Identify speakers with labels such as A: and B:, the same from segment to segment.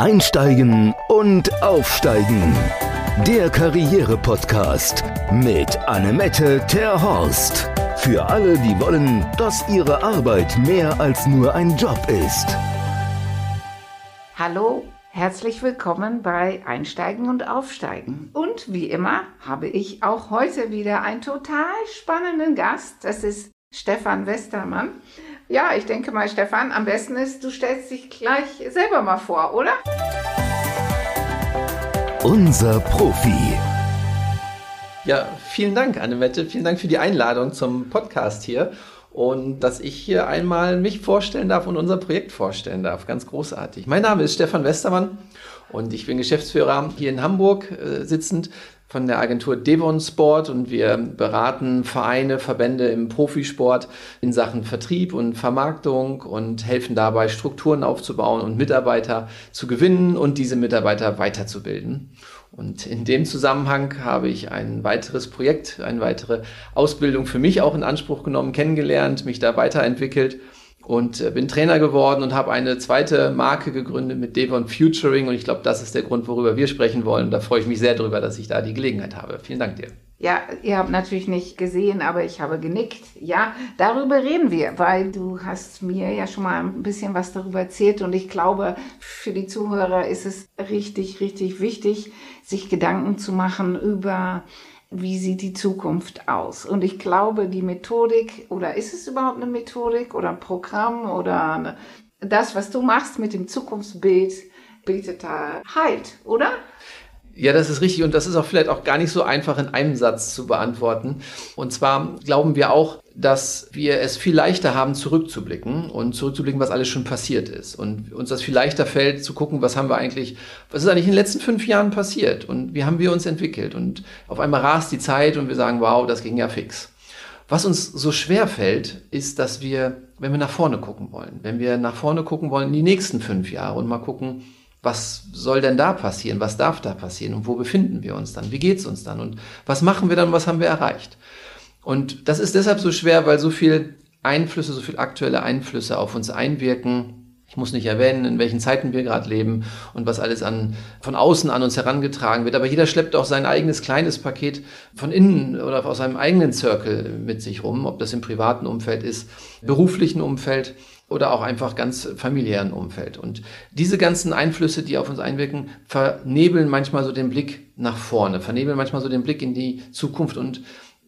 A: Einsteigen und Aufsteigen. Der Karriere-Podcast mit Annemette Terhorst. Für alle, die wollen, dass ihre Arbeit mehr als nur ein Job ist.
B: Hallo, herzlich willkommen bei Einsteigen und Aufsteigen. Und wie immer habe ich auch heute wieder einen total spannenden Gast. Das ist Stefan Westermann. Ja, ich denke mal, Stefan, am besten ist, du stellst dich gleich selber mal vor, oder?
A: Unser Profi.
C: Ja, vielen Dank, Annemette. Vielen Dank für die Einladung zum Podcast hier und dass ich hier einmal mich vorstellen darf und unser Projekt vorstellen darf. Ganz großartig. Mein Name ist Stefan Westermann und ich bin Geschäftsführer hier in Hamburg äh, sitzend von der Agentur Devon Sport und wir beraten Vereine, Verbände im Profisport in Sachen Vertrieb und Vermarktung und helfen dabei, Strukturen aufzubauen und Mitarbeiter zu gewinnen und diese Mitarbeiter weiterzubilden. Und in dem Zusammenhang habe ich ein weiteres Projekt, eine weitere Ausbildung für mich auch in Anspruch genommen, kennengelernt, mich da weiterentwickelt und äh, bin Trainer geworden und habe eine zweite Marke gegründet mit Devon Futuring und ich glaube, das ist der Grund, worüber wir sprechen wollen. Und da freue ich mich sehr darüber, dass ich da die Gelegenheit habe. Vielen Dank dir.
B: Ja, ihr habt natürlich nicht gesehen, aber ich habe genickt. Ja, darüber reden wir, weil du hast mir ja schon mal ein bisschen was darüber erzählt und ich glaube, für die Zuhörer ist es richtig, richtig wichtig, sich Gedanken zu machen über wie sieht die Zukunft aus? Und ich glaube, die Methodik, oder ist es überhaupt eine Methodik oder ein Programm oder eine, das, was du machst mit dem Zukunftsbild, bietet da Halt, oder?
C: Ja, das ist richtig und das ist auch vielleicht auch gar nicht so einfach in einem Satz zu beantworten. Und zwar glauben wir auch, dass wir es viel leichter haben, zurückzublicken und zurückzublicken, was alles schon passiert ist. Und uns das viel leichter fällt, zu gucken, was haben wir eigentlich, was ist eigentlich in den letzten fünf Jahren passiert und wie haben wir uns entwickelt. Und auf einmal rast die Zeit und wir sagen, wow, das ging ja fix. Was uns so schwer fällt, ist, dass wir, wenn wir nach vorne gucken wollen, wenn wir nach vorne gucken wollen in die nächsten fünf Jahre und mal gucken, was soll denn da passieren? Was darf da passieren? Und wo befinden wir uns dann? Wie geht's uns dann? Und was machen wir dann? Was haben wir erreicht? Und das ist deshalb so schwer, weil so viel Einflüsse, so viel aktuelle Einflüsse auf uns einwirken. Ich muss nicht erwähnen, in welchen Zeiten wir gerade leben und was alles an, von außen an uns herangetragen wird. Aber jeder schleppt auch sein eigenes kleines Paket von innen oder aus seinem eigenen Circle mit sich rum, ob das im privaten Umfeld ist, beruflichen Umfeld oder auch einfach ganz familiären Umfeld. Und diese ganzen Einflüsse, die auf uns einwirken, vernebeln manchmal so den Blick nach vorne, vernebeln manchmal so den Blick in die Zukunft und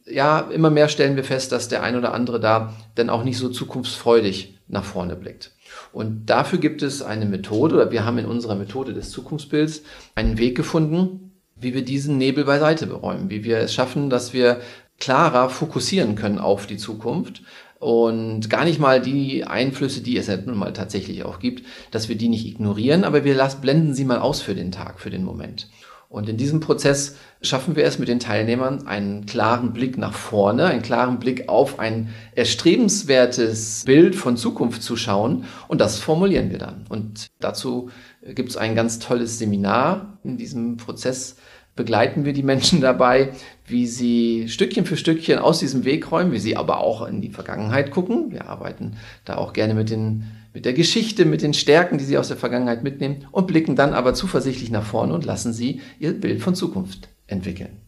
C: ja, immer mehr stellen wir fest, dass der ein oder andere da dann auch nicht so zukunftsfreudig nach vorne blickt. Und dafür gibt es eine Methode, oder wir haben in unserer Methode des Zukunftsbilds einen Weg gefunden, wie wir diesen Nebel beiseite beräumen, wie wir es schaffen, dass wir klarer fokussieren können auf die Zukunft und gar nicht mal die Einflüsse, die es ja nun mal tatsächlich auch gibt, dass wir die nicht ignorieren, aber wir lassen, blenden sie mal aus für den Tag, für den Moment. Und in diesem Prozess schaffen wir es mit den Teilnehmern, einen klaren Blick nach vorne, einen klaren Blick auf ein erstrebenswertes Bild von Zukunft zu schauen. Und das formulieren wir dann. Und dazu gibt es ein ganz tolles Seminar in diesem Prozess begleiten wir die Menschen dabei, wie sie Stückchen für Stückchen aus diesem Weg räumen, wie sie aber auch in die Vergangenheit gucken. Wir arbeiten da auch gerne mit, den, mit der Geschichte, mit den Stärken, die sie aus der Vergangenheit mitnehmen und blicken dann aber zuversichtlich nach vorne und lassen sie ihr Bild von Zukunft entwickeln.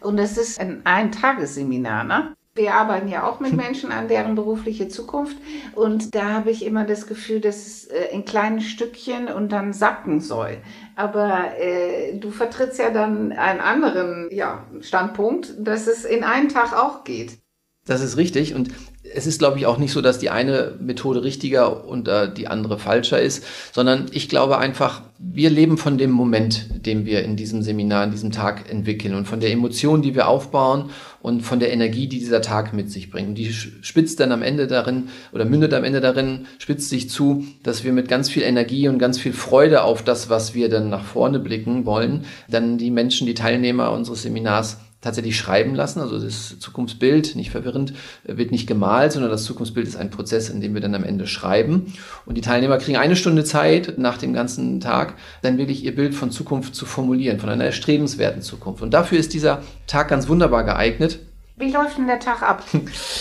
B: Und es ist ein Eintagesseminar, ne? Wir arbeiten ja auch mit Menschen an deren berufliche Zukunft und da habe ich immer das Gefühl, dass es äh, in kleinen Stückchen und dann sacken soll. Aber äh, du vertrittst ja dann einen anderen ja, Standpunkt, dass es in einem Tag auch geht.
C: Das ist richtig und es ist, glaube ich, auch nicht so, dass die eine Methode richtiger und äh, die andere falscher ist, sondern ich glaube einfach, wir leben von dem Moment, den wir in diesem Seminar, in diesem Tag entwickeln und von der Emotion, die wir aufbauen und von der Energie, die dieser Tag mit sich bringt. Und die spitzt dann am Ende darin oder mündet am Ende darin, spitzt sich zu, dass wir mit ganz viel Energie und ganz viel Freude auf das, was wir dann nach vorne blicken wollen, dann die Menschen, die Teilnehmer unseres Seminars tatsächlich schreiben lassen. Also das Zukunftsbild, nicht verwirrend, wird nicht gemalt, sondern das Zukunftsbild ist ein Prozess, in dem wir dann am Ende schreiben. Und die Teilnehmer kriegen eine Stunde Zeit nach dem ganzen Tag, dann wirklich ihr Bild von Zukunft zu formulieren, von einer erstrebenswerten Zukunft. Und dafür ist dieser Tag ganz wunderbar geeignet,
B: Wie läuft denn der Tag ab?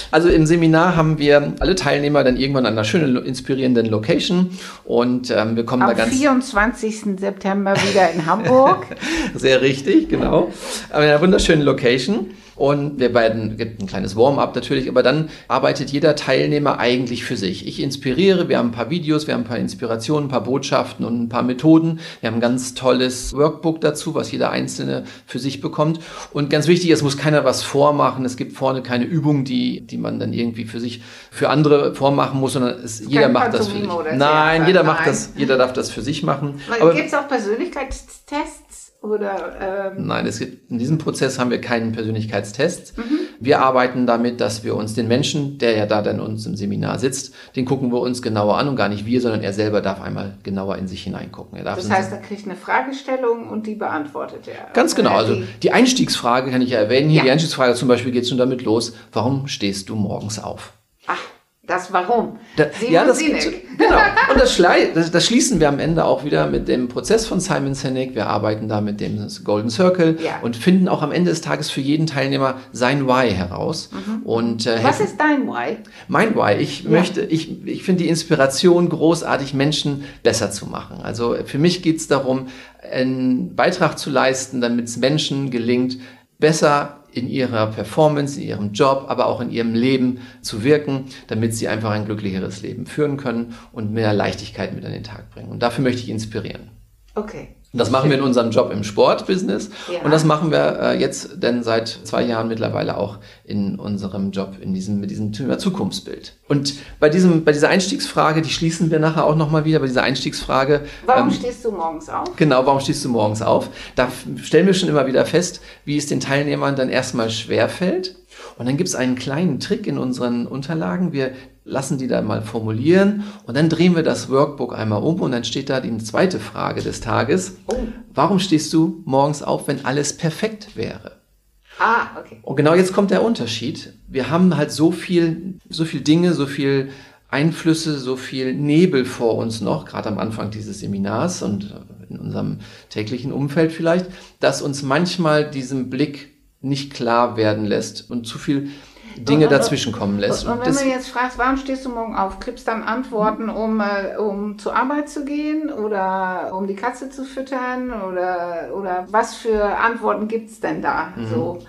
C: Also im Seminar haben wir alle Teilnehmer dann irgendwann an einer schönen, inspirierenden Location und ähm, wir kommen
B: Am
C: da ganz...
B: 24. September wieder in Hamburg.
C: Sehr richtig, genau. Aber in einer wunderschönen Location. Und wir beiden gibt ein kleines Warm-up natürlich, aber dann arbeitet jeder Teilnehmer eigentlich für sich. Ich inspiriere, wir haben ein paar Videos, wir haben ein paar Inspirationen, ein paar Botschaften und ein paar Methoden. Wir haben ein ganz tolles Workbook dazu, was jeder Einzelne für sich bekommt. Und ganz wichtig, es muss keiner was vormachen. Es gibt vorne keine Übung, die, die man dann irgendwie für sich, für andere vormachen muss, sondern es, jeder macht das für sich. Nein, jeder macht das, jeder darf das für sich machen.
B: Gibt es auch Persönlichkeitstests? Oder,
C: ähm Nein, es gibt, in diesem Prozess haben wir keinen Persönlichkeitstest. Mhm. Wir arbeiten damit, dass wir uns den Menschen, der ja da dann uns im Seminar sitzt, den gucken wir uns genauer an und gar nicht wir, sondern er selber darf einmal genauer in sich hineingucken.
B: das heißt, er kriegt eine Fragestellung und die beantwortet er.
C: Ganz genau. Also die Einstiegsfrage kann ich ja erwähnen. Hier ja. die Einstiegsfrage zum Beispiel geht schon damit los, warum stehst du morgens auf?
B: Das Warum.
C: Da, ja, das, genau. Und das, das, das, schließen wir am Ende auch wieder mit dem Prozess von Simon Sinek. Wir arbeiten da mit dem Golden Circle ja. und finden auch am Ende des Tages für jeden Teilnehmer sein Why heraus. Mhm. Und,
B: äh, Was ist dein Why?
C: Mein Why. Ich ja. möchte, ich, ich finde die Inspiration großartig, Menschen besser zu machen. Also für mich geht es darum, einen Beitrag zu leisten, damit es Menschen gelingt, besser in ihrer Performance, in ihrem Job, aber auch in ihrem Leben zu wirken, damit sie einfach ein glücklicheres Leben führen können und mehr Leichtigkeit mit an den Tag bringen. Und dafür möchte ich inspirieren.
B: Okay.
C: Das machen wir in unserem Job im Sportbusiness. Ja. Und das machen wir äh, jetzt denn seit zwei Jahren mittlerweile auch in unserem Job, in diesem, mit diesem Thema Zukunftsbild. Und bei diesem, bei dieser Einstiegsfrage, die schließen wir nachher auch nochmal wieder, bei dieser Einstiegsfrage.
B: Warum ähm, stehst du morgens auf?
C: Genau, warum stehst du morgens auf? Da stellen wir schon immer wieder fest, wie es den Teilnehmern dann erstmal schwerfällt. Und dann gibt es einen kleinen Trick in unseren Unterlagen. Wir lassen die da mal formulieren und dann drehen wir das Workbook einmal um und dann steht da die zweite Frage des Tages. Oh. Warum stehst du morgens auf, wenn alles perfekt wäre?
B: Ah, okay.
C: Und genau jetzt kommt der Unterschied. Wir haben halt so viel, so viel Dinge, so viel Einflüsse, so viel Nebel vor uns noch, gerade am Anfang dieses Seminars und in unserem täglichen Umfeld vielleicht, dass uns manchmal diesen Blick nicht klar werden lässt und zu viel Dinge dazwischen kommen lässt.
B: Und, wenn du jetzt fragst, warum stehst du morgen auf, kriegst dann Antworten, um, äh, um zur Arbeit zu gehen oder um die Katze zu füttern oder, oder was für Antworten gibt es denn da? Mhm. So.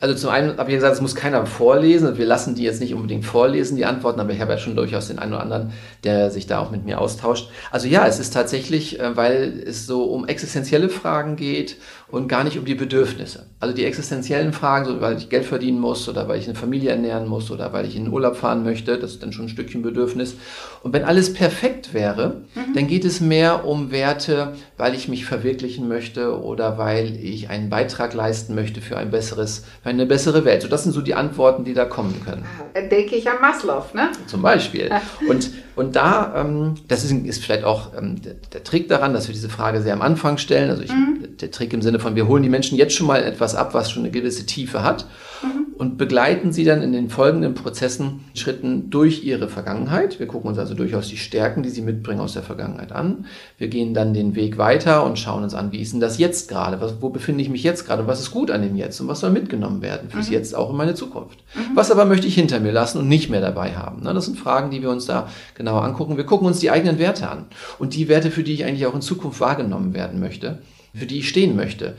C: Also zum einen habe ich gesagt, es muss keiner vorlesen. Wir lassen die jetzt nicht unbedingt vorlesen, die Antworten, aber ich habe ja schon durchaus den einen oder anderen, der sich da auch mit mir austauscht. Also ja, es ist tatsächlich, äh, weil es so um existenzielle Fragen geht und gar nicht um die Bedürfnisse. Also die existenziellen Fragen, so weil ich Geld verdienen muss oder weil ich eine Familie ernähren muss oder weil ich in den Urlaub fahren möchte, das ist dann schon ein Stückchen Bedürfnis. Und wenn alles perfekt wäre, mhm. dann geht es mehr um Werte, weil ich mich verwirklichen möchte oder weil ich einen Beitrag leisten möchte für ein besseres, für eine bessere Welt. So, das sind so die Antworten, die da kommen können.
B: Denke ich an Maslow, ne?
C: Zum Beispiel. Und, und da, ähm, das ist, ist vielleicht auch ähm, der, der, Trick daran, dass wir diese Frage sehr am Anfang stellen. Also ich, mhm. der Trick im Sinne von, wir holen die Menschen jetzt schon mal etwas ab, was schon eine gewisse Tiefe hat mhm. und begleiten sie dann in den folgenden Prozessen, Schritten durch ihre Vergangenheit. Wir gucken uns also durchaus die Stärken, die sie mitbringen aus der Vergangenheit an. Wir gehen dann den Weg weiter und schauen uns an, wie ist denn das jetzt gerade? Was, wo befinde ich mich jetzt gerade? Was ist gut an dem Jetzt? Und was soll mitgenommen werden fürs mhm. Jetzt auch in meine Zukunft? Mhm. Was aber möchte ich hinter mir lassen und nicht mehr dabei haben? das sind Fragen, die wir uns da genauer angucken. Wir gucken uns die eigenen Werte an und die Werte, für die ich eigentlich auch in Zukunft wahrgenommen werden möchte für die ich stehen möchte.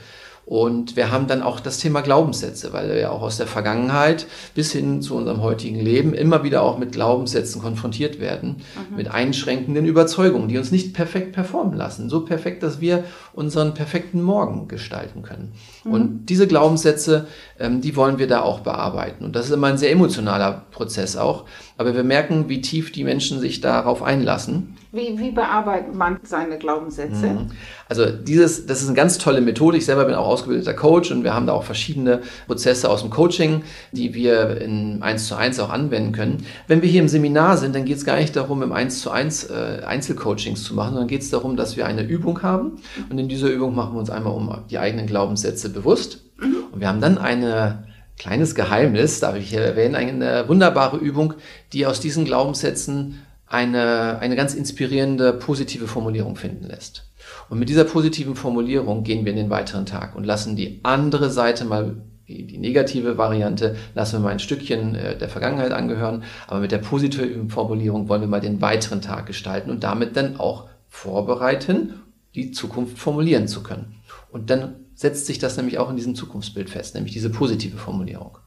C: Und wir haben dann auch das Thema Glaubenssätze, weil wir auch aus der Vergangenheit bis hin zu unserem heutigen Leben immer wieder auch mit Glaubenssätzen konfrontiert werden, mhm. mit einschränkenden Überzeugungen, die uns nicht perfekt performen lassen. So perfekt, dass wir unseren perfekten Morgen gestalten können. Mhm. Und diese Glaubenssätze, ähm, die wollen wir da auch bearbeiten. Und das ist immer ein sehr emotionaler Prozess auch. Aber wir merken, wie tief die Menschen sich darauf einlassen.
B: Wie, wie bearbeitet man seine Glaubenssätze? Mhm.
C: Also dieses, das ist eine ganz tolle Methode. Ich selber bin auch ausgebildeter Coach und wir haben da auch verschiedene Prozesse aus dem Coaching, die wir in 1 zu 1 auch anwenden können. Wenn wir hier im Seminar sind, dann geht es gar nicht darum, im 1 zu 1 äh, Einzelcoachings zu machen, sondern geht es darum, dass wir eine Übung haben und in dieser Übung machen wir uns einmal um die eigenen Glaubenssätze bewusst. Mhm. Und wir haben dann eine kleines Geheimnis, darf ich hier erwähnen, eine wunderbare Übung, die aus diesen Glaubenssätzen eine, eine ganz inspirierende, positive Formulierung finden lässt. Und mit dieser positiven Formulierung gehen wir in den weiteren Tag und lassen die andere Seite mal die, negative Variante lassen wir mal ein Stückchen äh, der Vergangenheit angehören, aber mit der positiven Formulierung wollen wir mal den weiteren Tag gestalten und damit dann auch vorbereiten, die Zukunft formulieren zu können. Und dann setzt sich das nämlich auch in diesem Zukunftsbild fest, nämlich diese positive Formulierung.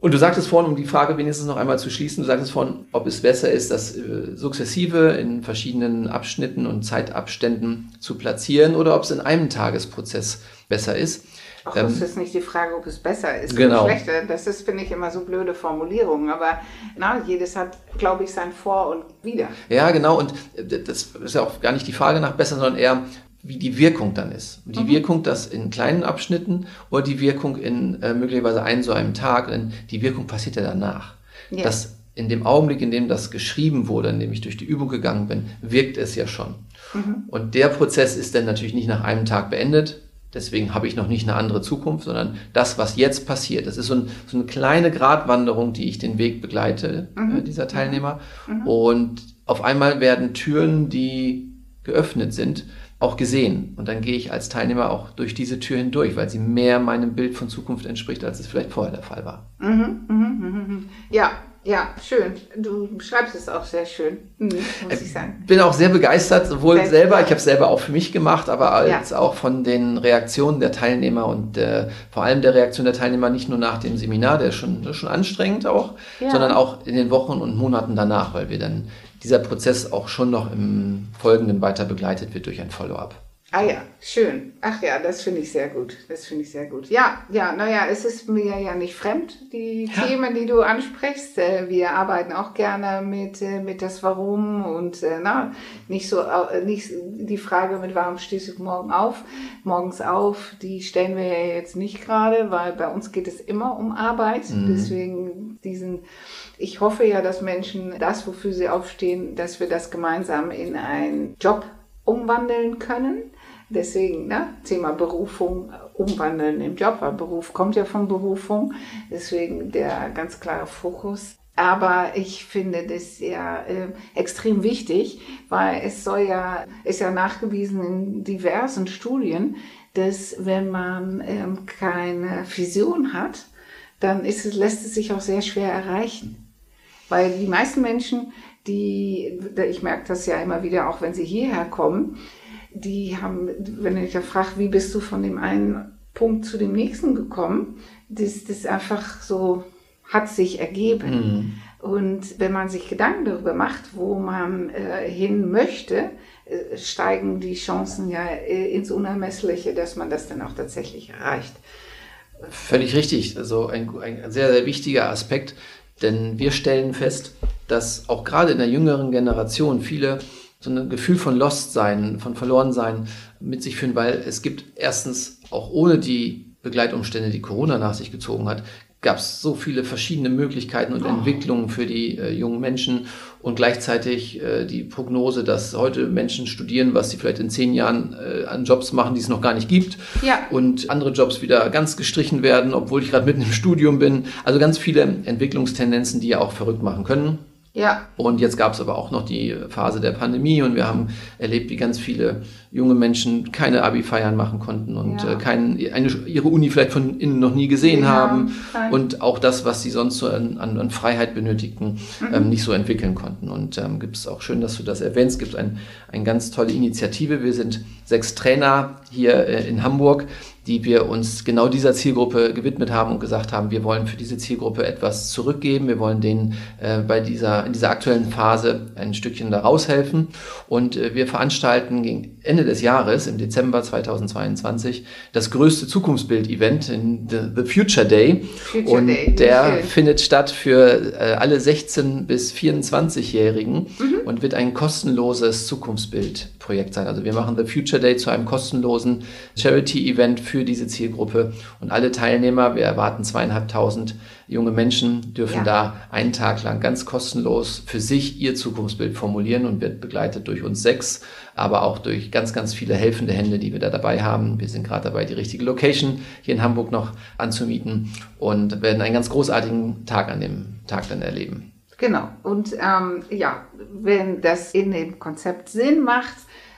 C: Und du sagtest vorhin, um die Frage wenigstens noch einmal zu schließen, du sagtest vorhin, ob es besser ist, das äh, sukzessive in verschiedenen Abschnitten und Zeitabständen zu platzieren oder ob es in einem Tagesprozess besser ist.
B: Ach, das ähm, ist nicht die Frage, ob es besser ist
C: genau.
B: oder schlechter. Das ist, finde ich, immer so blöde Formulierungen. Aber na, jedes hat, glaube ich, sein Vor und Wider.
C: Ja, genau. Und äh, das ist ja auch gar nicht die Frage nach besser, sondern eher, wie die Wirkung dann ist. Die mhm. Wirkung, das in kleinen Abschnitten oder die Wirkung in äh, möglicherweise einen so einem Tag, denn die Wirkung passiert ja danach. Ja. Das in dem Augenblick, in dem das geschrieben wurde, in dem ich durch die Übung gegangen bin, wirkt es ja schon. Mhm. Und der Prozess ist dann natürlich nicht nach einem Tag beendet. Deswegen habe ich noch nicht eine andere Zukunft, sondern das, was jetzt passiert. Das ist so, ein, so eine kleine Gratwanderung, die ich den Weg begleite, mhm. äh, dieser Teilnehmer. Mhm. Und auf einmal werden Türen, die geöffnet sind, auch gesehen. Und dann gehe ich als Teilnehmer auch durch diese Tür hindurch, weil sie mehr meinem Bild von Zukunft entspricht, als es vielleicht vorher der Fall war.
B: Mhm, mh, mh, mh. Ja, ja, schön. Du beschreibst es auch sehr schön, mhm, muss ich sagen.
C: Ich bin auch sehr begeistert, sowohl sehr selber, ich habe es selber auch für mich gemacht, aber als ja. auch von den Reaktionen der Teilnehmer und äh, vor allem der Reaktion der Teilnehmer nicht nur nach dem Seminar, der ist schon, schon anstrengend auch, ja. sondern auch in den Wochen und Monaten danach, weil wir dann dieser Prozess auch schon noch im Folgenden weiter begleitet wird durch ein Follow-up.
B: Ah ja, schön. Ach ja, das finde ich sehr gut. Das finde ich sehr gut. Ja, ja, naja, es ist mir ja nicht fremd, die ja. Themen, die du ansprichst. Äh, wir arbeiten auch gerne mit, äh, mit das Warum und äh, na, nicht so, nicht die Frage mit warum stehst du morgen auf, morgens auf, die stellen wir ja jetzt nicht gerade, weil bei uns geht es immer um Arbeit. Mhm. Deswegen diesen, ich hoffe ja, dass Menschen das, wofür sie aufstehen, dass wir das gemeinsam in einen Job umwandeln können Deswegen, ne, Thema Berufung, umwandeln im Job, weil Beruf kommt ja von Berufung. Deswegen der ganz klare Fokus. Aber ich finde das ja äh, extrem wichtig, weil es soll ja, ist ja nachgewiesen in diversen Studien, dass wenn man ähm, keine Vision hat, dann ist es, lässt es sich auch sehr schwer erreichen. Weil die meisten Menschen, die, ich merke das ja immer wieder, auch wenn sie hierher kommen, die haben, wenn ich da frage, wie bist du von dem einen Punkt zu dem nächsten gekommen, das, das einfach so hat sich ergeben. Mhm. Und wenn man sich Gedanken darüber macht, wo man äh, hin möchte, äh, steigen die Chancen ja äh, ins Unermessliche, dass man das dann auch tatsächlich erreicht.
C: Völlig richtig. Also ein, ein sehr, sehr wichtiger Aspekt, denn wir stellen fest, dass auch gerade in der jüngeren Generation viele so ein Gefühl von Lost sein, von verloren sein mit sich führen, weil es gibt erstens auch ohne die Begleitumstände, die Corona nach sich gezogen hat, gab es so viele verschiedene Möglichkeiten und oh. Entwicklungen für die äh, jungen Menschen und gleichzeitig äh, die Prognose, dass heute Menschen studieren, was sie vielleicht in zehn Jahren äh, an Jobs machen, die es noch gar nicht gibt
B: ja.
C: und andere Jobs wieder ganz gestrichen werden, obwohl ich gerade mitten im Studium bin. Also ganz viele Entwicklungstendenzen, die ja auch verrückt machen können.
B: Ja.
C: Und jetzt gab es aber auch noch die Phase der Pandemie und wir haben erlebt, wie ganz viele junge Menschen keine Abi-Feiern machen konnten und ja. äh, kein, eine, ihre Uni vielleicht von innen noch nie gesehen ja, haben nein. und auch das, was sie sonst so an, an, Freiheit benötigten, mhm. ähm, nicht so entwickeln konnten. Und ähm, gibt es auch schön, dass du das erwähnst, gibt es ein, eine ganz tolle Initiative. Wir sind sechs Trainer hier äh, in Hamburg, die wir uns genau dieser Zielgruppe gewidmet haben und gesagt haben, wir wollen für diese Zielgruppe etwas zurückgeben, wir wollen denen äh, bei dieser, in dieser aktuellen Phase ein Stückchen da raushelfen und äh, wir veranstalten gegen Ende des Jahres, im Dezember 2022, das größte Zukunftsbild-Event, The, The Future Day
B: Future
C: und
B: Day.
C: der okay. findet statt für äh, alle 16 bis 24-Jährigen mhm. und wird ein kostenloses Zukunftsbild-Projekt sein. Also wir machen The Future Day zu einem kostenlosen Charity-Event für für diese Zielgruppe. Und alle Teilnehmer, wir erwarten zweieinhalbtausend junge Menschen, dürfen ja. da einen Tag lang ganz kostenlos für sich ihr Zukunftsbild formulieren und wird begleitet durch uns sechs, aber auch durch ganz, ganz viele helfende Hände, die wir da dabei haben. Wir sind gerade dabei, die richtige Location hier in Hamburg noch anzumieten und werden einen ganz großartigen Tag an dem Tag dann erleben.
B: Genau. Und ähm, ja, wenn das in dem Konzept Sinn macht,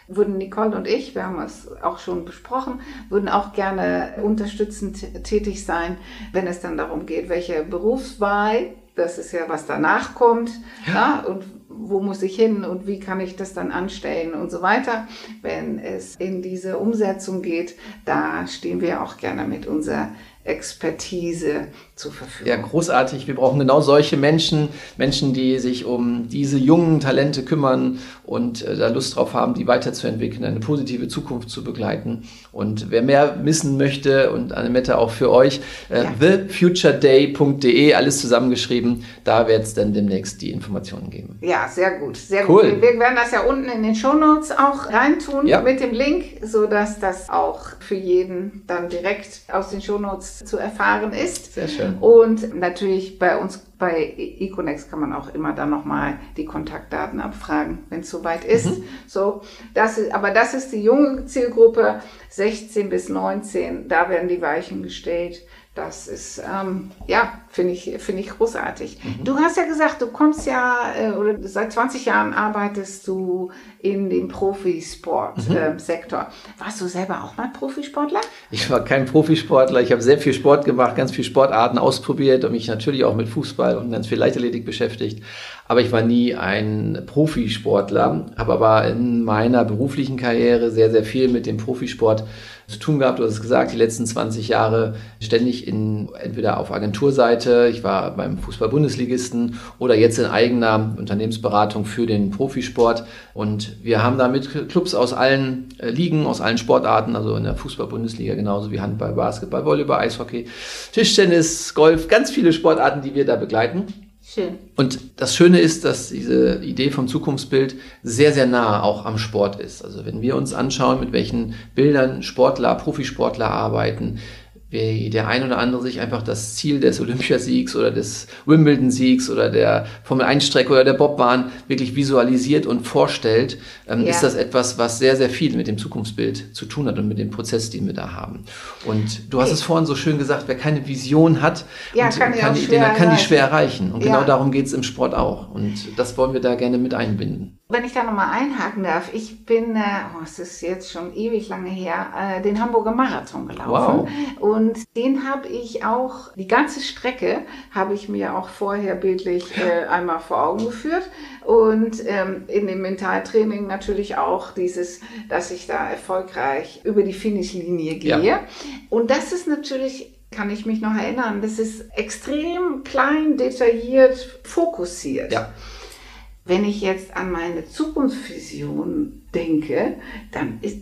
B: würden Nicole und ich, wir haben es auch schon besprochen, würden auch gerne unterstützend tätig sein, wenn es dann darum geht, welche Berufswahl, das ist ja was danach kommt, ja. ja und wo muss ich hin und wie kann ich das dann anstellen und so weiter. Wenn es in diese Umsetzung geht, da stehen wir auch gerne mit unserer Expertise zur Verfügung.
C: Ja, großartig. Wir brauchen genau solche Menschen, Menschen, die sich um diese jungen Talente kümmern und äh, da Lust drauf haben, die weiterzuentwickeln, eine positive Zukunft zu begleiten. Und wer mehr wissen möchte und Annemette auch für euch, äh, ja. thefutureday.de, alles zusammengeschrieben, da wird es dann demnächst die Informationen geben.
B: Ja, sehr gut, sehr cool. gut. Wir werden das ja unten in den Shownotes auch reintun ja. mit dem Link, sodass das auch für jeden dann direkt aus den Shownotes zu erfahren ist.
C: Sehr schön.
B: Und natürlich bei uns bei Econex kann man auch immer dann nochmal die Kontaktdaten abfragen, wenn es soweit ist. Mhm. So, das ist, aber das ist die junge Zielgruppe, 16 bis 19, da werden die Weichen gestellt. Das ist, ähm, ja, finde ich, finde ich großartig. Mhm. Du hast ja gesagt, du kommst ja, äh, oder seit 20 Jahren arbeitest du in dem Profisport-Sektor. Mhm. Äh, Warst du selber auch mal Profisportler?
C: Ich war kein Profisportler. Ich habe sehr viel Sport gemacht, ganz viele Sportarten ausprobiert und mich natürlich auch mit Fußball und ganz viel Leichtathletik beschäftigt. Aber ich war nie ein Profisportler, habe aber in meiner beruflichen Karriere sehr, sehr viel mit dem Profisport zu tun gehabt. Du hast es gesagt, die letzten 20 Jahre ständig in, entweder auf Agenturseite, ich war beim Fußball-Bundesligisten oder jetzt in eigener Unternehmensberatung für den Profisport. Und wir haben da mit Clubs aus allen äh, Ligen, aus allen Sportarten, also in der Fußball-Bundesliga genauso wie Handball, Basketball, Volleyball, Eishockey, Tischtennis, Golf, ganz viele Sportarten, die wir da begleiten. Schön. Und das Schöne ist, dass diese Idee vom Zukunftsbild sehr, sehr nah auch am Sport ist. Also wenn wir uns anschauen, mit welchen Bildern Sportler, Profisportler arbeiten, wie der ein oder andere sich einfach das Ziel des Olympiasiegs oder des Wimbledon-Siegs oder der Formel-1-Strecke oder der Bobbahn wirklich visualisiert und vorstellt, ähm, ja. ist das etwas, was sehr, sehr viel mit dem Zukunftsbild zu tun hat und mit dem Prozess, den wir da haben. Und du hast hey. es vorhin so schön gesagt, wer keine Vision hat,
B: ja, kann,
C: kann, die, den, kann die schwer erreichen. Und ja. genau darum geht es im Sport auch. Und das wollen wir da gerne mit einbinden.
B: Wenn ich da nochmal einhaken darf, ich bin, äh, oh, es ist jetzt schon ewig lange her, äh, den Hamburger Marathon gelaufen. Wow. Und den habe ich auch, die ganze Strecke habe ich mir auch vorher bildlich äh, einmal vor Augen geführt. Und ähm, in dem Mentaltraining natürlich auch dieses, dass ich da erfolgreich über die Finishlinie gehe. Ja. Und das ist natürlich kann ich mich noch erinnern, das ist extrem klein, detailliert, fokussiert. Ja. Wenn ich jetzt an meine Zukunftsvision denke, dann ist,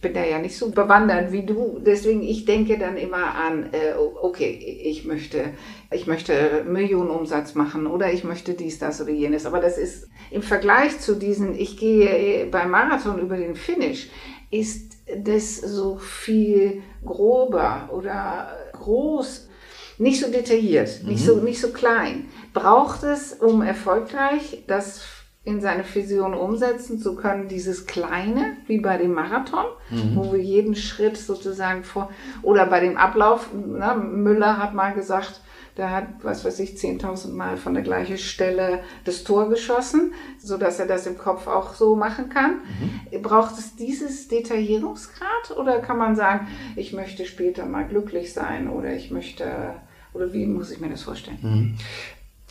B: ich bin da ja nicht so bewandert wie du, deswegen ich denke dann immer an, äh, okay, ich möchte, ich möchte Millionenumsatz machen oder ich möchte dies, das oder jenes. Aber das ist im Vergleich zu diesen, ich gehe beim Marathon über den Finish, ist das so viel grober oder groß nicht so detailliert, nicht, mhm. so, nicht so klein. Braucht es, um erfolgreich das in seine Vision umsetzen zu können, dieses Kleine, wie bei dem Marathon, mhm. wo wir jeden Schritt sozusagen vor, oder bei dem Ablauf, na, Müller hat mal gesagt, der hat, was weiß ich, 10.000 Mal von der gleichen Stelle das Tor geschossen, so dass er das im Kopf auch so machen kann. Mhm. Braucht es dieses Detaillierungsgrad oder kann man sagen, ich möchte später mal glücklich sein oder ich möchte oder wie muss ich mir das vorstellen? Mhm.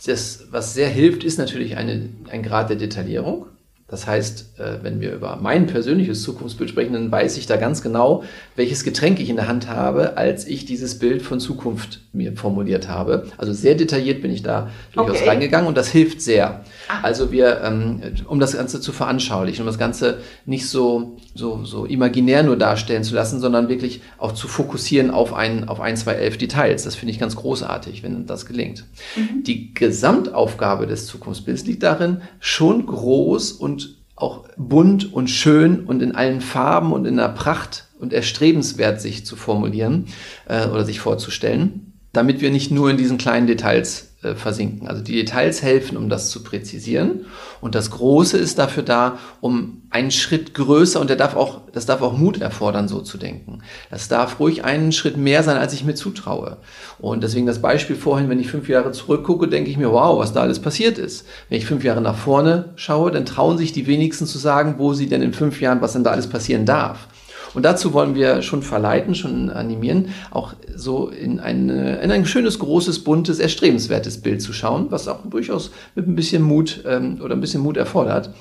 C: Das, was sehr hilft, ist natürlich eine, ein Grad der Detaillierung. Das heißt, äh, wenn wir über mein persönliches Zukunftsbild sprechen, dann weiß ich da ganz genau, welches Getränk ich in der Hand habe, als ich dieses Bild von Zukunft mir formuliert habe. Also sehr detailliert bin ich da durchaus okay. reingegangen und das hilft sehr. Ah. Also wir, ähm, um das Ganze zu veranschaulichen, um das Ganze nicht so, so, so imaginär nur darstellen zu lassen, sondern wirklich auch zu fokussieren auf ein, auf ein, zwei, elf Details. Das finde ich ganz großartig, wenn das gelingt. Mhm. Die Gesamtaufgabe des Zukunftsbilds liegt darin, schon groß und auch bunt und schön und in allen Farben und in der Pracht und erstrebenswert sich zu formulieren äh, oder sich vorzustellen, damit wir nicht nur in diesen kleinen Details äh, versinken. Also die Details helfen, um das zu präzisieren. Und das Große ist dafür da, um einen Schritt größer, und der darf auch, das darf auch Mut erfordern, so zu denken. Das darf ruhig einen Schritt mehr sein, als ich mir zutraue. Und deswegen das Beispiel vorhin, wenn ich fünf Jahre zurückgucke, denke ich mir, wow, was da alles passiert ist. Wenn ich fünf Jahre nach vorne schaue, dann trauen sich die wenigsten zu sagen, wo sie denn in fünf Jahren, was denn da alles passieren darf. Und dazu wollen wir schon verleiten, schon animieren, auch so in, eine, in ein schönes, großes, buntes, erstrebenswertes Bild zu schauen, was auch durchaus mit ein bisschen Mut ähm, oder ein bisschen Mut erfordert.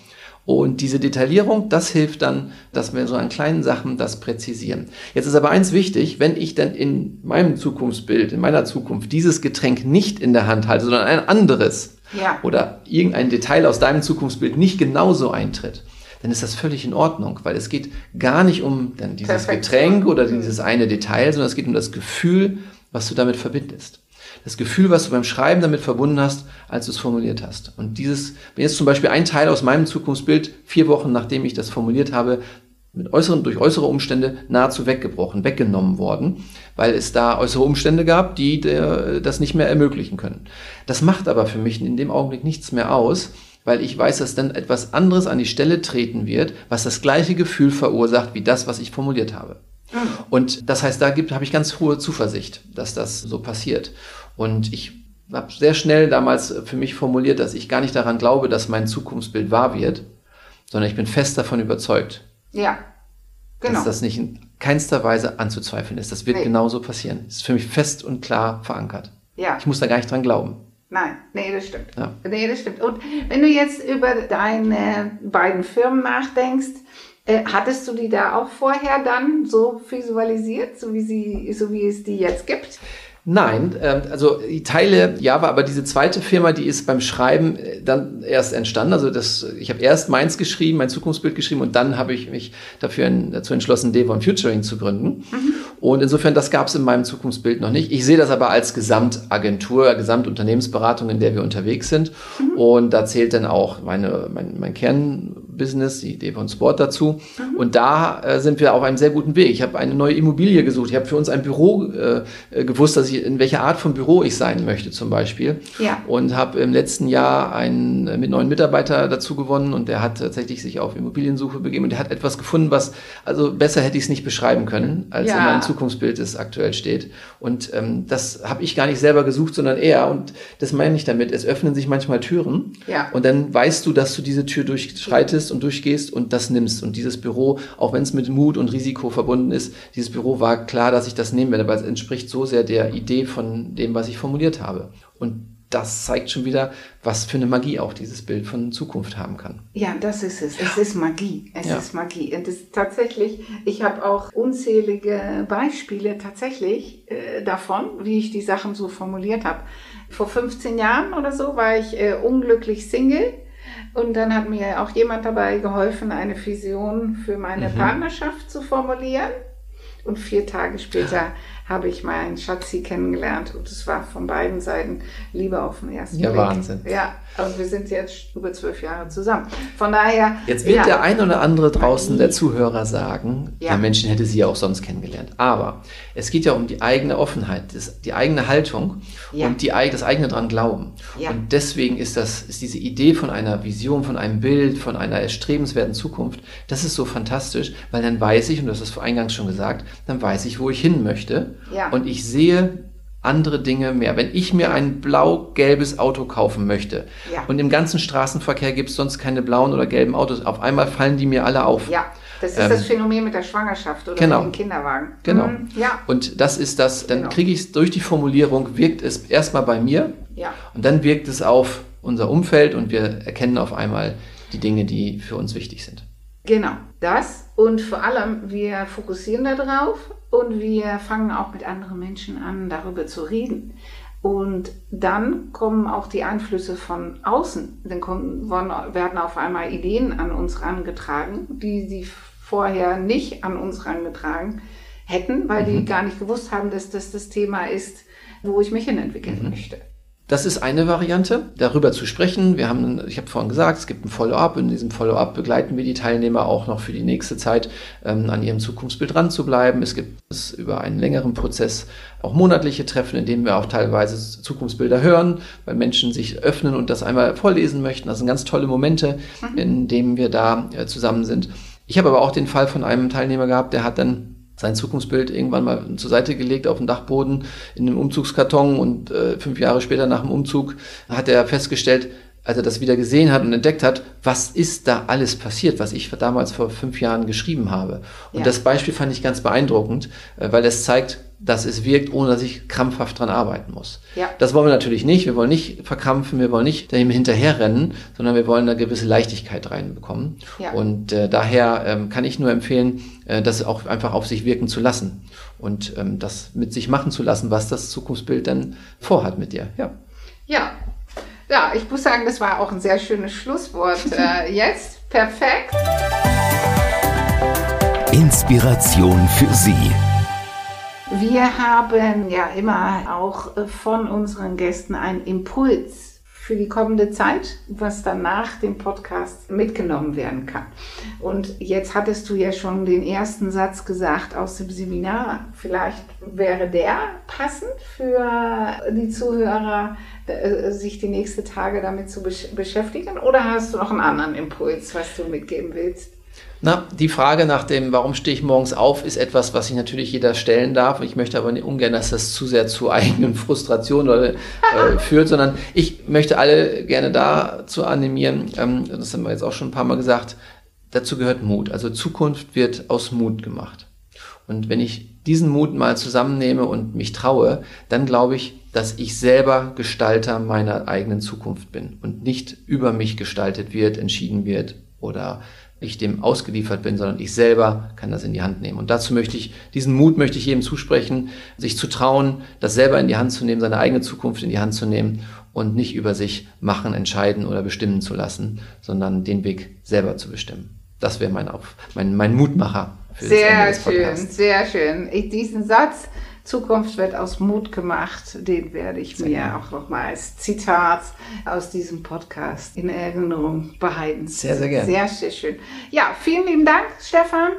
C: Und diese Detaillierung, das hilft dann, dass wir so an kleinen Sachen das präzisieren. Jetzt ist aber eins wichtig, wenn ich dann in meinem Zukunftsbild, in meiner Zukunft dieses Getränk nicht in der Hand halte, sondern ein anderes ja. oder irgendein Detail aus deinem Zukunftsbild nicht genauso eintritt, dann ist das völlig in Ordnung, weil es geht gar nicht um dann dieses Perfekt. Getränk oder mhm. dieses eine Detail, sondern es geht um das Gefühl, was du damit verbindest. Das Gefühl, was du beim Schreiben damit verbunden hast, als du es formuliert hast. Und dieses, wenn jetzt zum Beispiel ein Teil aus meinem Zukunftsbild vier Wochen nachdem ich das formuliert habe, mit äußeren, durch äußere Umstände nahezu weggebrochen, weggenommen worden, weil es da äußere Umstände gab, die der, das nicht mehr ermöglichen können. Das macht aber für mich in dem Augenblick nichts mehr aus, weil ich weiß, dass dann etwas anderes an die Stelle treten wird, was das gleiche Gefühl verursacht wie das, was ich formuliert habe. Mhm. Und das heißt, da gibt, habe ich ganz hohe Zuversicht, dass das so passiert. Und ich habe sehr schnell damals für mich formuliert, dass ich gar nicht daran glaube, dass mein Zukunftsbild wahr wird, sondern ich bin fest davon überzeugt.
B: Ja,
C: genau. Dass das nicht in keinster Weise anzuzweifeln ist. Das wird nee. genauso passieren. Das ist für mich fest und klar verankert. Ja. Ich muss da gar nicht dran glauben.
B: Nein, nee, das stimmt. Ja. Nee, das stimmt. Und wenn du jetzt über deine beiden Firmen nachdenkst, äh, hattest du die da auch vorher dann so visualisiert, so wie, sie, so wie es die jetzt gibt?
C: Nein, äh, also die Teile Java, aber diese zweite Firma, die ist beim Schreiben äh, dann erst entstanden. Also das, ich habe erst meins geschrieben, mein Zukunftsbild geschrieben und dann habe ich mich dafür dazu entschlossen, Devon Futuring zu gründen. Mhm. Und insofern, das gab es in meinem Zukunftsbild noch nicht. Ich sehe das aber als Gesamtagentur, Gesamtunternehmensberatung, in der wir unterwegs sind. Mhm. Und da zählt dann auch meine, mein, mein Kernbusiness, die Devon Sport dazu. Mhm. Und da äh, sind wir auf einem sehr guten Weg. Ich habe eine neue Immobilie gesucht. Ich habe für uns ein Büro äh, gewusst, dass ich, in welcher Art von Büro ich sein möchte zum Beispiel. Ja. Und habe im letzten Jahr einen äh, mit neuen Mitarbeiter dazu gewonnen und der hat tatsächlich sich auf Immobiliensuche begeben und der hat etwas gefunden, was, also besser hätte ich es nicht beschreiben können, als ja. in meinem Zukunftsbild es aktuell steht. Und ähm, das habe ich gar nicht selber gesucht, sondern er. Und das meine ich damit. Es öffnen sich manchmal Türen. Ja. Und dann weißt du, dass du diese Tür durchschreitest und durchgehst und das nimmst. Und dieses Büro, auch wenn es mit Mut und Risiko verbunden ist, dieses Büro war klar, dass ich das nehmen werde, weil es entspricht so sehr der Idee von dem, was ich formuliert habe. Und das zeigt schon wieder, was für eine Magie auch dieses Bild von Zukunft haben kann.
B: Ja, das ist es. Es ist Magie. Es ja. ist Magie. Und es tatsächlich, ich habe auch unzählige Beispiele tatsächlich äh, davon, wie ich die Sachen so formuliert habe. Vor 15 Jahren oder so war ich äh, unglücklich Single. Und dann hat mir auch jemand dabei geholfen, eine Vision für meine mhm. Partnerschaft zu formulieren. Und vier Tage später habe ich meinen Schatzi kennengelernt und es war von beiden Seiten Liebe auf den ersten
C: ja, Blick. Ja, Wahnsinn.
B: Ja, und wir sind jetzt über zwölf Jahre zusammen. Von daher.
C: Jetzt wird ja, der ein oder andere draußen der Zuhörer sagen, ja. der Menschen hätte sie ja auch sonst kennengelernt. Aber es geht ja um die eigene Offenheit, die eigene Haltung ja. und die, das eigene dran glauben. Ja. Und deswegen ist das, ist diese Idee von einer Vision, von einem Bild, von einer erstrebenswerten Zukunft, das ist so fantastisch, weil dann weiß ich, und das ist eingangs schon gesagt, dann weiß ich, wo ich hin möchte. Ja. Und ich sehe andere Dinge mehr. Wenn ich mir ein blau-gelbes Auto kaufen möchte ja. und im ganzen Straßenverkehr gibt es sonst keine blauen oder gelben Autos, auf einmal fallen die mir alle auf.
B: Ja. Das ist ähm, das Phänomen mit der Schwangerschaft oder genau, mit dem Kinderwagen.
C: Genau. Mhm, ja. Und das ist das, dann genau. kriege ich es durch die Formulierung, wirkt es erstmal bei mir ja. und dann wirkt es auf unser Umfeld und wir erkennen auf einmal die Dinge, die für uns wichtig sind.
B: Genau, das und vor allem wir fokussieren darauf und wir fangen auch mit anderen Menschen an, darüber zu reden. Und dann kommen auch die Einflüsse von außen. Dann kommen, werden auf einmal Ideen an uns herangetragen, die sie vorher nicht an uns herangetragen hätten, weil mhm. die gar nicht gewusst haben, dass das das Thema ist, wo ich mich hin entwickeln mhm. möchte.
C: Das ist eine Variante, darüber zu sprechen. Wir haben, ich habe vorhin gesagt, es gibt ein Follow-up. In diesem Follow-up begleiten wir die Teilnehmer auch noch für die nächste Zeit ähm, an ihrem Zukunftsbild dran zu bleiben. Es gibt es über einen längeren Prozess auch monatliche Treffen, in denen wir auch teilweise Zukunftsbilder hören, weil Menschen sich öffnen und das einmal vorlesen möchten. Das sind ganz tolle Momente, mhm. in denen wir da äh, zusammen sind. Ich habe aber auch den Fall von einem Teilnehmer gehabt, der hat dann sein Zukunftsbild irgendwann mal zur Seite gelegt auf dem Dachboden in einem Umzugskarton und äh, fünf Jahre später nach dem Umzug hat er festgestellt, als er das wieder gesehen hat und entdeckt hat, was ist da alles passiert, was ich damals vor fünf Jahren geschrieben habe. Und ja. das Beispiel fand ich ganz beeindruckend, äh, weil es zeigt, dass es wirkt, ohne dass ich krampfhaft dran arbeiten muss. Ja. Das wollen wir natürlich nicht. Wir wollen nicht verkrampfen, wir wollen nicht dem hinterherrennen, sondern wir wollen eine gewisse Leichtigkeit reinbekommen. Ja. Und äh, daher ähm, kann ich nur empfehlen, äh, das auch einfach auf sich wirken zu lassen und ähm, das mit sich machen zu lassen, was das Zukunftsbild dann vorhat mit dir.
B: Ja. Ja. Ja, ich muss sagen, das war auch ein sehr schönes Schlusswort. äh, jetzt perfekt.
A: Inspiration für Sie.
B: Wir haben ja immer auch äh, von unseren Gästen einen Impuls für die kommende Zeit, was dann nach dem Podcast mitgenommen werden kann. Und jetzt hattest du ja schon den ersten Satz gesagt aus dem Seminar. Vielleicht wäre der passend für die Zuhörer, äh, sich die nächsten Tage damit zu beschäftigen? Oder hast du noch einen anderen Impuls, was du mitgeben willst?
C: Na, die Frage nach dem, warum stehe ich morgens auf, ist etwas, was sich natürlich jeder stellen darf. Ich möchte aber nicht ungern, dass das zu sehr zu eigenen Frustrationen äh, führt, sondern ich möchte alle gerne dazu animieren, ähm, das haben wir jetzt auch schon ein paar Mal gesagt, dazu gehört Mut. Also Zukunft wird aus Mut gemacht. Und wenn ich diesen Mut mal zusammennehme und mich traue, dann glaube ich, dass ich selber Gestalter meiner eigenen Zukunft bin und nicht über mich gestaltet wird, entschieden wird oder ich dem ausgeliefert bin, sondern ich selber kann das in die Hand nehmen. Und dazu möchte ich, diesen Mut möchte ich jedem zusprechen, sich zu trauen, das selber in die Hand zu nehmen, seine eigene Zukunft in die Hand zu nehmen und nicht über sich machen, entscheiden oder bestimmen zu lassen, sondern den Weg selber zu bestimmen. Das wäre mein, mein, mein Mutmacher.
B: Für sehr schön, sehr schön. Ich, diesen Satz, Zukunft wird aus Mut gemacht. Den werde ich Sehr mir gerne. auch nochmal als Zitat aus diesem Podcast in Erinnerung behalten.
C: Sehr, sehr gerne.
B: Sehr, sehr schön. Ja, vielen lieben Dank, Stefan.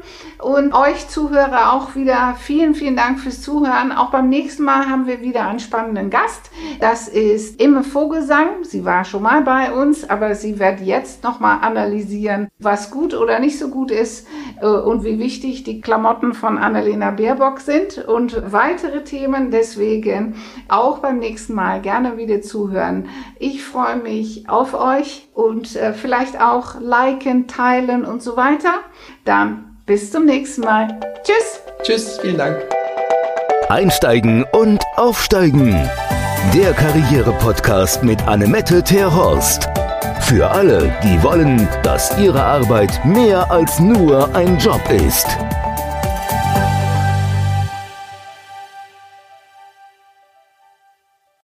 B: Und euch Zuhörer auch wieder vielen, vielen Dank fürs Zuhören. Auch beim nächsten Mal haben wir wieder einen spannenden Gast. Das ist Imme Vogelsang. Sie war schon mal bei uns, aber sie wird jetzt nochmal analysieren, was gut oder nicht so gut ist äh, und wie wichtig die Klamotten von Annalena Baerbock sind und weiter weitere Themen. Deswegen auch beim nächsten Mal gerne wieder zuhören. Ich freue mich auf euch und äh, vielleicht auch liken, teilen und so weiter. Dann bis zum nächsten Mal. Tschüss.
C: Tschüss, vielen Dank.
A: Einsteigen und aufsteigen. Der Karriere-Podcast mit Annemette Terhorst. Für alle, die wollen, dass ihre Arbeit mehr als nur ein Job ist.